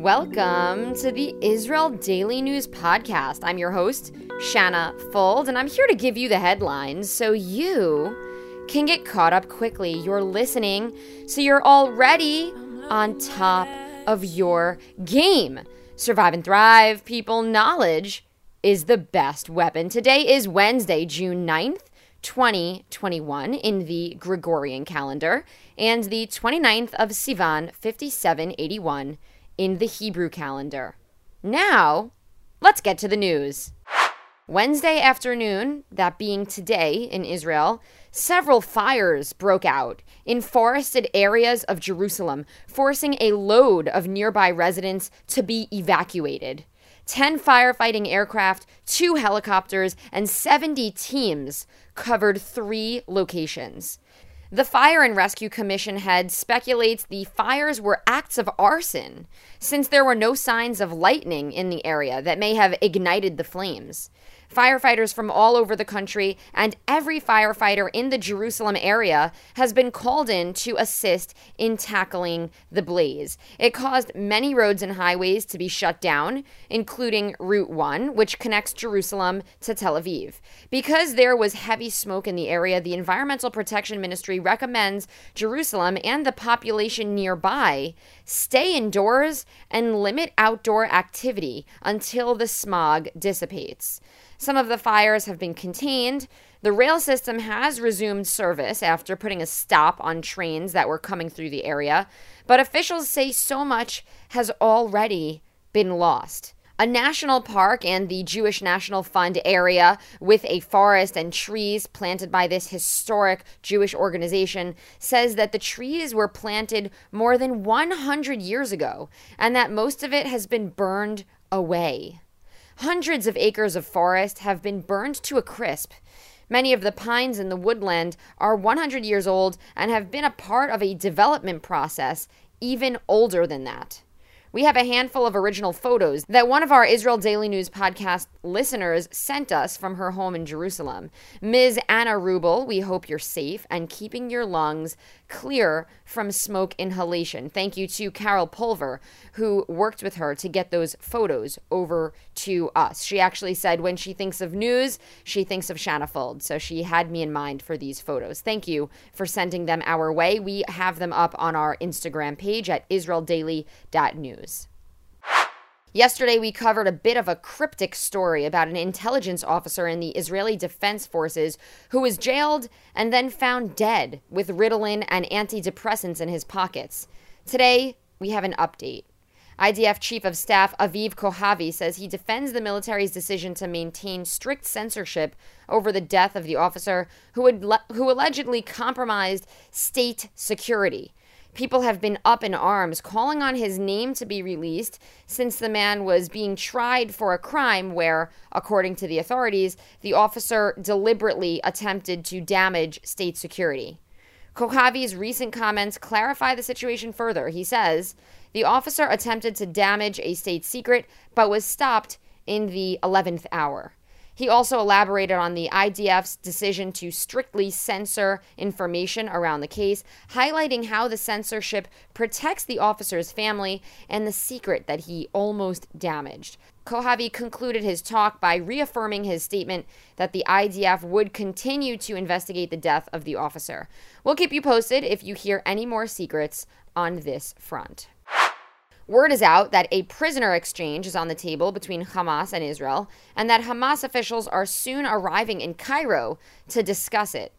Welcome to the Israel Daily News Podcast. I'm your host, Shanna Fuld, and I'm here to give you the headlines so you can get caught up quickly. You're listening, so you're already on top of your game. Survive and thrive, people. Knowledge is the best weapon. Today is Wednesday, June 9th. 2021 in the Gregorian calendar and the 29th of Sivan 5781 in the Hebrew calendar. Now, let's get to the news. Wednesday afternoon, that being today in Israel, several fires broke out in forested areas of Jerusalem, forcing a load of nearby residents to be evacuated. 10 firefighting aircraft, two helicopters, and 70 teams covered three locations. The Fire and Rescue Commission head speculates the fires were acts of arson, since there were no signs of lightning in the area that may have ignited the flames. Firefighters from all over the country and every firefighter in the Jerusalem area has been called in to assist in tackling the blaze. It caused many roads and highways to be shut down, including Route 1, which connects Jerusalem to Tel Aviv. Because there was heavy smoke in the area, the Environmental Protection Ministry recommends Jerusalem and the population nearby stay indoors and limit outdoor activity until the smog dissipates. Some of the fires have been contained. The rail system has resumed service after putting a stop on trains that were coming through the area, but officials say so much has already been lost. A national park and the Jewish National Fund area with a forest and trees planted by this historic Jewish organization says that the trees were planted more than 100 years ago and that most of it has been burned away. Hundreds of acres of forest have been burned to a crisp. Many of the pines in the woodland are 100 years old and have been a part of a development process even older than that. We have a handful of original photos that one of our Israel Daily News podcast listeners sent us from her home in Jerusalem. Ms. Anna Rubel, we hope you're safe and keeping your lungs clear from smoke inhalation. Thank you to Carol Pulver, who worked with her to get those photos over to us. She actually said when she thinks of news, she thinks of Shanna Fuld. So she had me in mind for these photos. Thank you for sending them our way. We have them up on our Instagram page at israeldaily.news. Yesterday, we covered a bit of a cryptic story about an intelligence officer in the Israeli Defense Forces who was jailed and then found dead with Ritalin and antidepressants in his pockets. Today, we have an update. IDF Chief of Staff Aviv Kohavi says he defends the military's decision to maintain strict censorship over the death of the officer who, who allegedly compromised state security. People have been up in arms calling on his name to be released since the man was being tried for a crime where, according to the authorities, the officer deliberately attempted to damage state security. Kohavi's recent comments clarify the situation further. He says the officer attempted to damage a state secret but was stopped in the 11th hour. He also elaborated on the IDF's decision to strictly censor information around the case, highlighting how the censorship protects the officer's family and the secret that he almost damaged. Kohavi concluded his talk by reaffirming his statement that the IDF would continue to investigate the death of the officer. We'll keep you posted if you hear any more secrets on this front. Word is out that a prisoner exchange is on the table between Hamas and Israel, and that Hamas officials are soon arriving in Cairo to discuss it.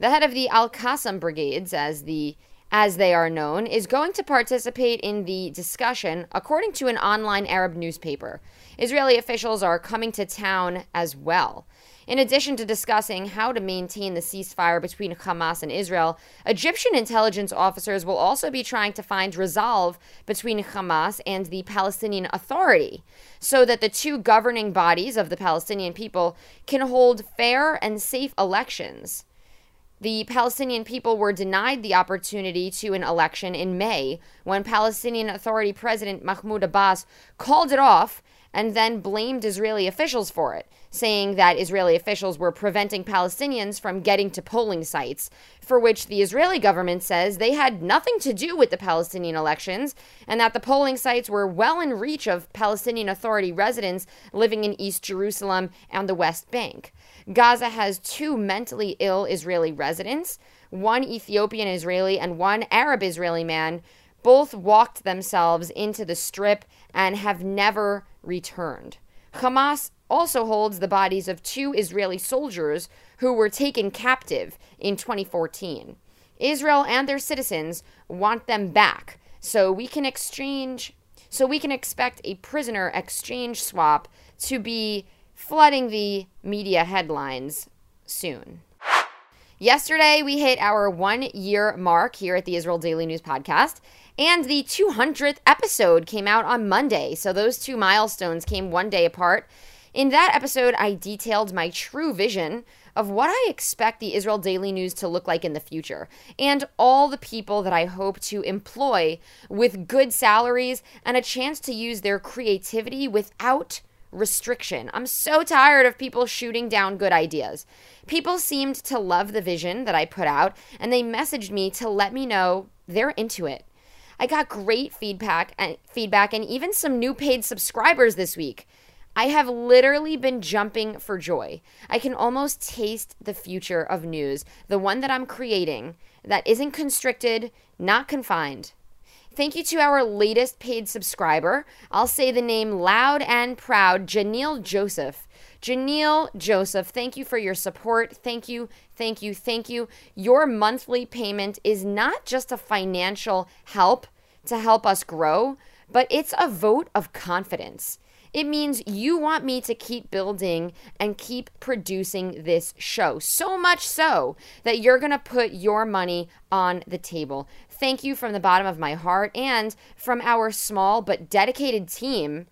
The head of the Al Qassam brigades, as the as they are known, is going to participate in the discussion, according to an online Arab newspaper. Israeli officials are coming to town as well. In addition to discussing how to maintain the ceasefire between Hamas and Israel, Egyptian intelligence officers will also be trying to find resolve between Hamas and the Palestinian Authority so that the two governing bodies of the Palestinian people can hold fair and safe elections. The Palestinian people were denied the opportunity to an election in May when Palestinian Authority President Mahmoud Abbas called it off and then blamed Israeli officials for it, saying that Israeli officials were preventing Palestinians from getting to polling sites, for which the Israeli government says they had nothing to do with the Palestinian elections and that the polling sites were well in reach of Palestinian Authority residents living in East Jerusalem and the West Bank. Gaza has two mentally ill Israeli residents, one Ethiopian Israeli and one Arab Israeli man. Both walked themselves into the strip and have never returned. Hamas also holds the bodies of two Israeli soldiers who were taken captive in 2014. Israel and their citizens want them back so we can exchange so we can expect a prisoner exchange swap to be flooding the media headlines soon. Yesterday, we hit our one year mark here at the Israel Daily News Podcast, and the 200th episode came out on Monday. So those two milestones came one day apart. In that episode, I detailed my true vision of what I expect the Israel Daily News to look like in the future, and all the people that I hope to employ with good salaries and a chance to use their creativity without restriction. I'm so tired of people shooting down good ideas. People seemed to love the vision that I put out, and they messaged me to let me know they're into it. I got great feedback and feedback and even some new paid subscribers this week. I have literally been jumping for joy. I can almost taste the future of news, the one that I'm creating that isn't constricted, not confined. Thank you to our latest paid subscriber. I'll say the name loud and proud Janelle Joseph. Janelle Joseph, thank you for your support. Thank you, thank you, thank you. Your monthly payment is not just a financial help to help us grow, but it's a vote of confidence. It means you want me to keep building and keep producing this show. So much so that you're going to put your money on the table. Thank you from the bottom of my heart and from our small but dedicated team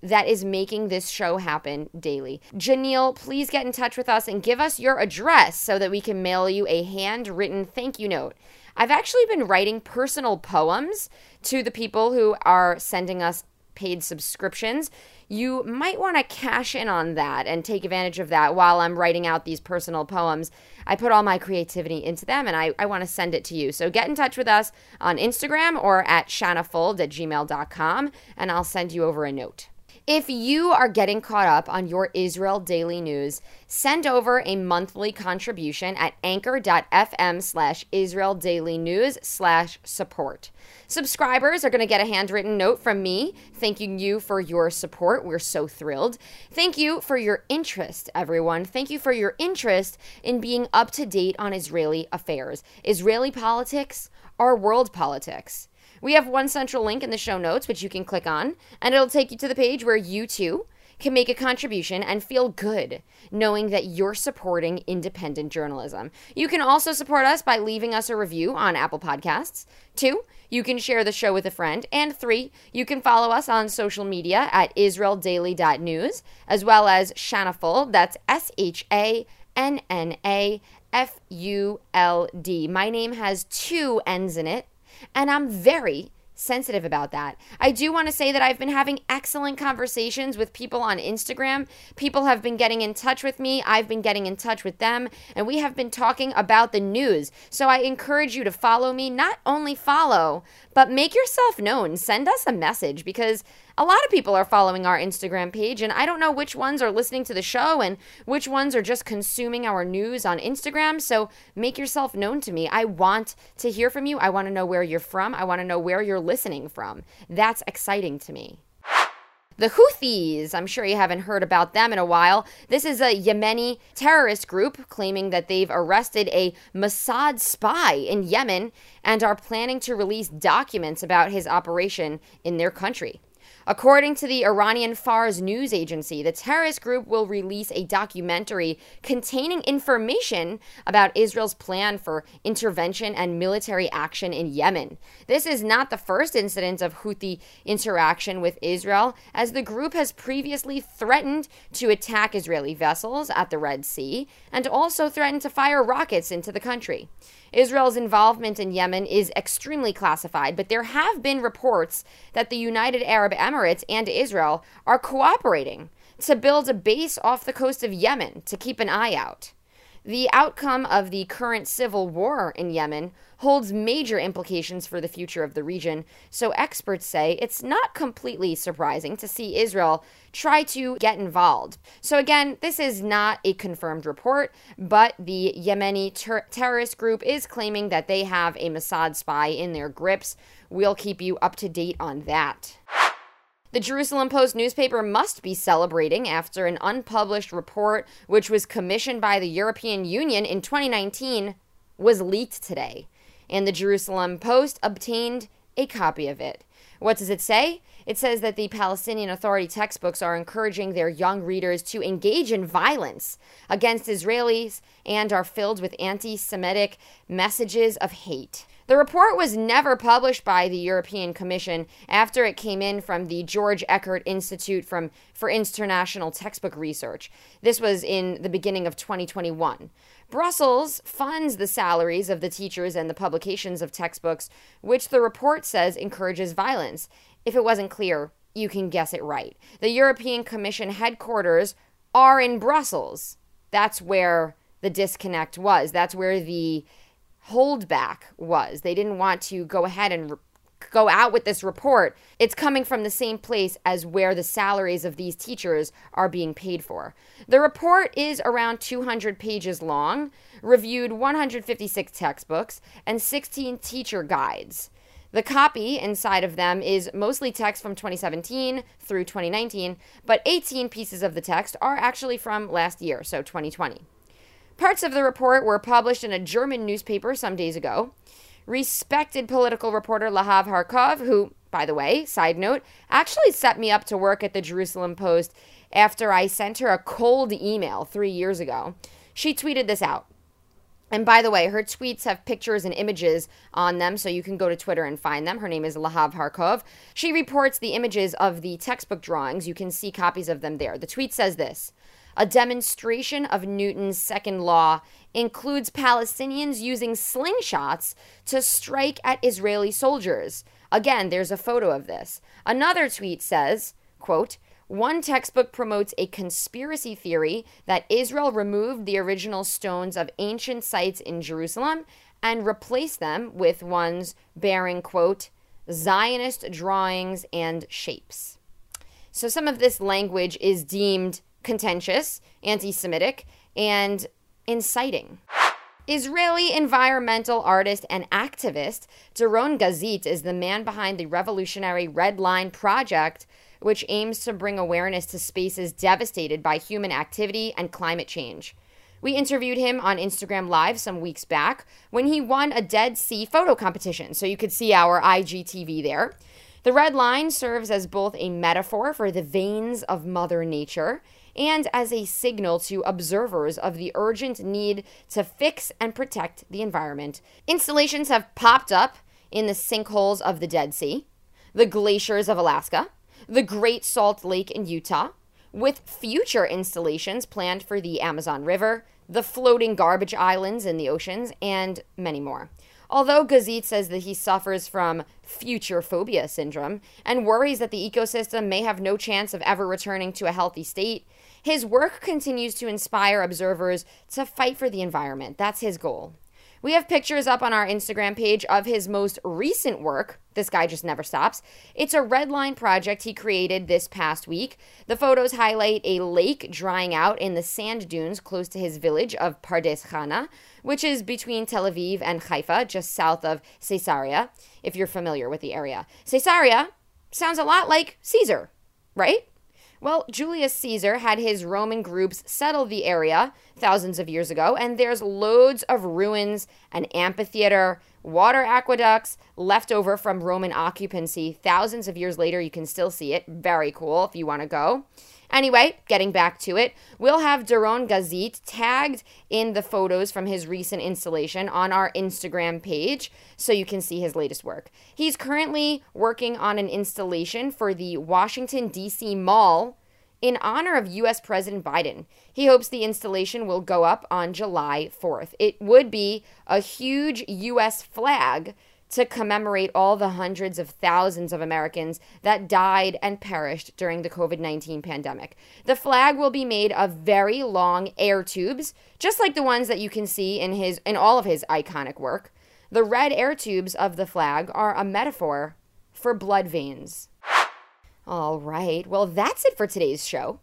that is making this show happen daily. Janelle, please get in touch with us and give us your address so that we can mail you a handwritten thank you note. I've actually been writing personal poems to the people who are sending us paid subscriptions you might want to cash in on that and take advantage of that while I'm writing out these personal poems. I put all my creativity into them and I, I want to send it to you. So get in touch with us on Instagram or at shannafuld at gmail.com and I'll send you over a note. If you are getting caught up on your Israel daily news, send over a monthly contribution at anchor.fm slash Israel daily news slash support. Subscribers are going to get a handwritten note from me thanking you for your support. We're so thrilled. Thank you for your interest, everyone. Thank you for your interest in being up to date on Israeli affairs, Israeli politics, our world politics. We have one central link in the show notes, which you can click on, and it'll take you to the page where you too can make a contribution and feel good knowing that you're supporting independent journalism. You can also support us by leaving us a review on Apple Podcasts. Two, you can share the show with a friend. And three, you can follow us on social media at israeldaily.news, as well as Shanafuld, that's S H A N N A F U L D. My name has two N's in it and I'm very sensitive about that. I do want to say that I've been having excellent conversations with people on Instagram. People have been getting in touch with me, I've been getting in touch with them, and we have been talking about the news. So I encourage you to follow me, not only follow, but make yourself known. Send us a message because a lot of people are following our Instagram page, and I don't know which ones are listening to the show and which ones are just consuming our news on Instagram. So make yourself known to me. I want to hear from you. I want to know where you're from. I want to know where you're listening from. That's exciting to me. The Houthis, I'm sure you haven't heard about them in a while. This is a Yemeni terrorist group claiming that they've arrested a Mossad spy in Yemen and are planning to release documents about his operation in their country. According to the Iranian Fars news agency, the terrorist group will release a documentary containing information about Israel's plan for intervention and military action in Yemen. This is not the first incident of Houthi interaction with Israel, as the group has previously threatened to attack Israeli vessels at the Red Sea and also threatened to fire rockets into the country. Israel's involvement in Yemen is extremely classified, but there have been reports that the United Arab Emirates and Israel are cooperating to build a base off the coast of Yemen to keep an eye out. The outcome of the current civil war in Yemen holds major implications for the future of the region, so experts say it's not completely surprising to see Israel try to get involved. So, again, this is not a confirmed report, but the Yemeni ter- terrorist group is claiming that they have a Mossad spy in their grips. We'll keep you up to date on that. The Jerusalem Post newspaper must be celebrating after an unpublished report, which was commissioned by the European Union in 2019, was leaked today. And the Jerusalem Post obtained a copy of it. What does it say? It says that the Palestinian Authority textbooks are encouraging their young readers to engage in violence against Israelis and are filled with anti Semitic messages of hate. The report was never published by the European Commission after it came in from the George Eckert Institute from, for International Textbook Research. This was in the beginning of 2021. Brussels funds the salaries of the teachers and the publications of textbooks, which the report says encourages violence. If it wasn't clear, you can guess it right. The European Commission headquarters are in Brussels. That's where the disconnect was. That's where the holdback was. They didn't want to go ahead and re- go out with this report. It's coming from the same place as where the salaries of these teachers are being paid for. The report is around 200 pages long, reviewed 156 textbooks, and 16 teacher guides. The copy inside of them is mostly text from 2017 through 2019, but 18 pieces of the text are actually from last year, so 2020. Parts of the report were published in a German newspaper some days ago. Respected political reporter Lahav Harkov, who, by the way, side note, actually set me up to work at the Jerusalem Post after I sent her a cold email three years ago, she tweeted this out. And by the way, her tweets have pictures and images on them, so you can go to Twitter and find them. Her name is Lahav Harkov. She reports the images of the textbook drawings. You can see copies of them there. The tweet says this a demonstration of Newton's second law includes Palestinians using slingshots to strike at Israeli soldiers. Again, there's a photo of this. Another tweet says, quote, one textbook promotes a conspiracy theory that Israel removed the original stones of ancient sites in Jerusalem and replaced them with ones bearing, quote, Zionist drawings and shapes. So some of this language is deemed contentious, anti Semitic, and inciting. Israeli environmental artist and activist Doron Gazit is the man behind the revolutionary Red Line Project, which aims to bring awareness to spaces devastated by human activity and climate change. We interviewed him on Instagram Live some weeks back when he won a Dead Sea photo competition, so you could see our IGTV there. The red line serves as both a metaphor for the veins of Mother Nature and as a signal to observers of the urgent need to fix and protect the environment. Installations have popped up in the sinkholes of the Dead Sea, the glaciers of Alaska, the Great Salt Lake in Utah, with future installations planned for the Amazon River, the floating garbage islands in the oceans, and many more. Although Gazit says that he suffers from future phobia syndrome and worries that the ecosystem may have no chance of ever returning to a healthy state, his work continues to inspire observers to fight for the environment. That's his goal. We have pictures up on our Instagram page of his most recent work. This guy just never stops. It's a red line project he created this past week. The photos highlight a lake drying out in the sand dunes close to his village of Pardes Chana, which is between Tel Aviv and Haifa, just south of Caesarea, if you're familiar with the area. Caesarea sounds a lot like Caesar, right? Well, Julius Caesar had his Roman groups settle the area thousands of years ago, and there's loads of ruins, an amphitheater, water aqueducts left over from Roman occupancy. Thousands of years later, you can still see it. Very cool if you want to go. Anyway, getting back to it, we'll have Doron Gazit tagged in the photos from his recent installation on our Instagram page so you can see his latest work. He's currently working on an installation for the Washington, D.C. Mall in honor of US President Biden. He hopes the installation will go up on July 4th. It would be a huge US flag to commemorate all the hundreds of thousands of Americans that died and perished during the COVID 19 pandemic. The flag will be made of very long air tubes, just like the ones that you can see in, his, in all of his iconic work. The red air tubes of the flag are a metaphor for blood veins. All right, well, that's it for today's show.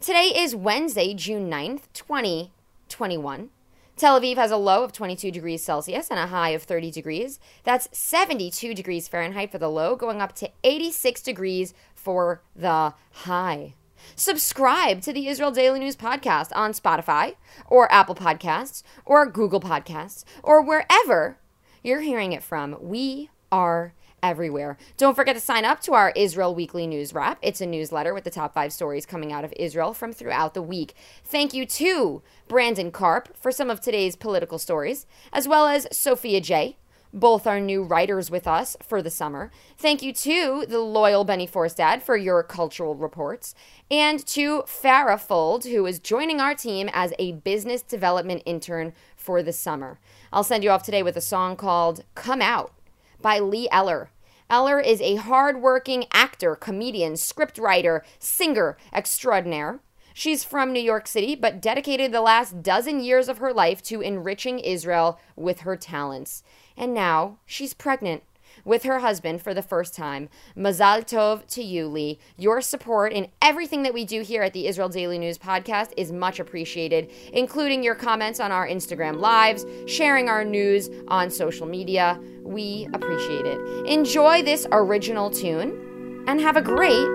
Today is Wednesday, June 9th, 2021. Tel Aviv has a low of 22 degrees Celsius and a high of 30 degrees. That's 72 degrees Fahrenheit for the low, going up to 86 degrees for the high. Subscribe to the Israel Daily News podcast on Spotify or Apple Podcasts or Google Podcasts or wherever you're hearing it from. We are everywhere. Don't forget to sign up to our Israel Weekly News Wrap. It's a newsletter with the top five stories coming out of Israel from throughout the week. Thank you to Brandon Karp for some of today's political stories, as well as Sophia J. Both are new writers with us for the summer. Thank you to the loyal Benny Forstad for your cultural reports, and to Farah Fuld, who is joining our team as a business development intern for the summer. I'll send you off today with a song called Come Out by Lee Eller. Eller is a hardworking actor, comedian, scriptwriter, singer extraordinaire. She's from New York City, but dedicated the last dozen years of her life to enriching Israel with her talents. And now she's pregnant with her husband for the first time. Mazal Tov to you, Lee. Your support in everything that we do here at the Israel Daily News podcast is much appreciated, including your comments on our Instagram lives, sharing our news on social media. We appreciate it. Enjoy this original tune and have a great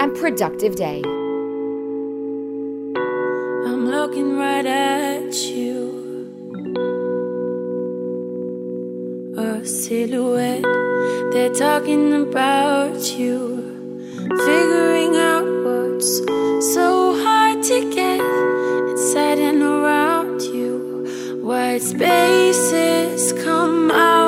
and productive day. I'm looking right at you. Silhouette, they're talking about you. Figuring out what's so hard to get inside and around you. White spaces come out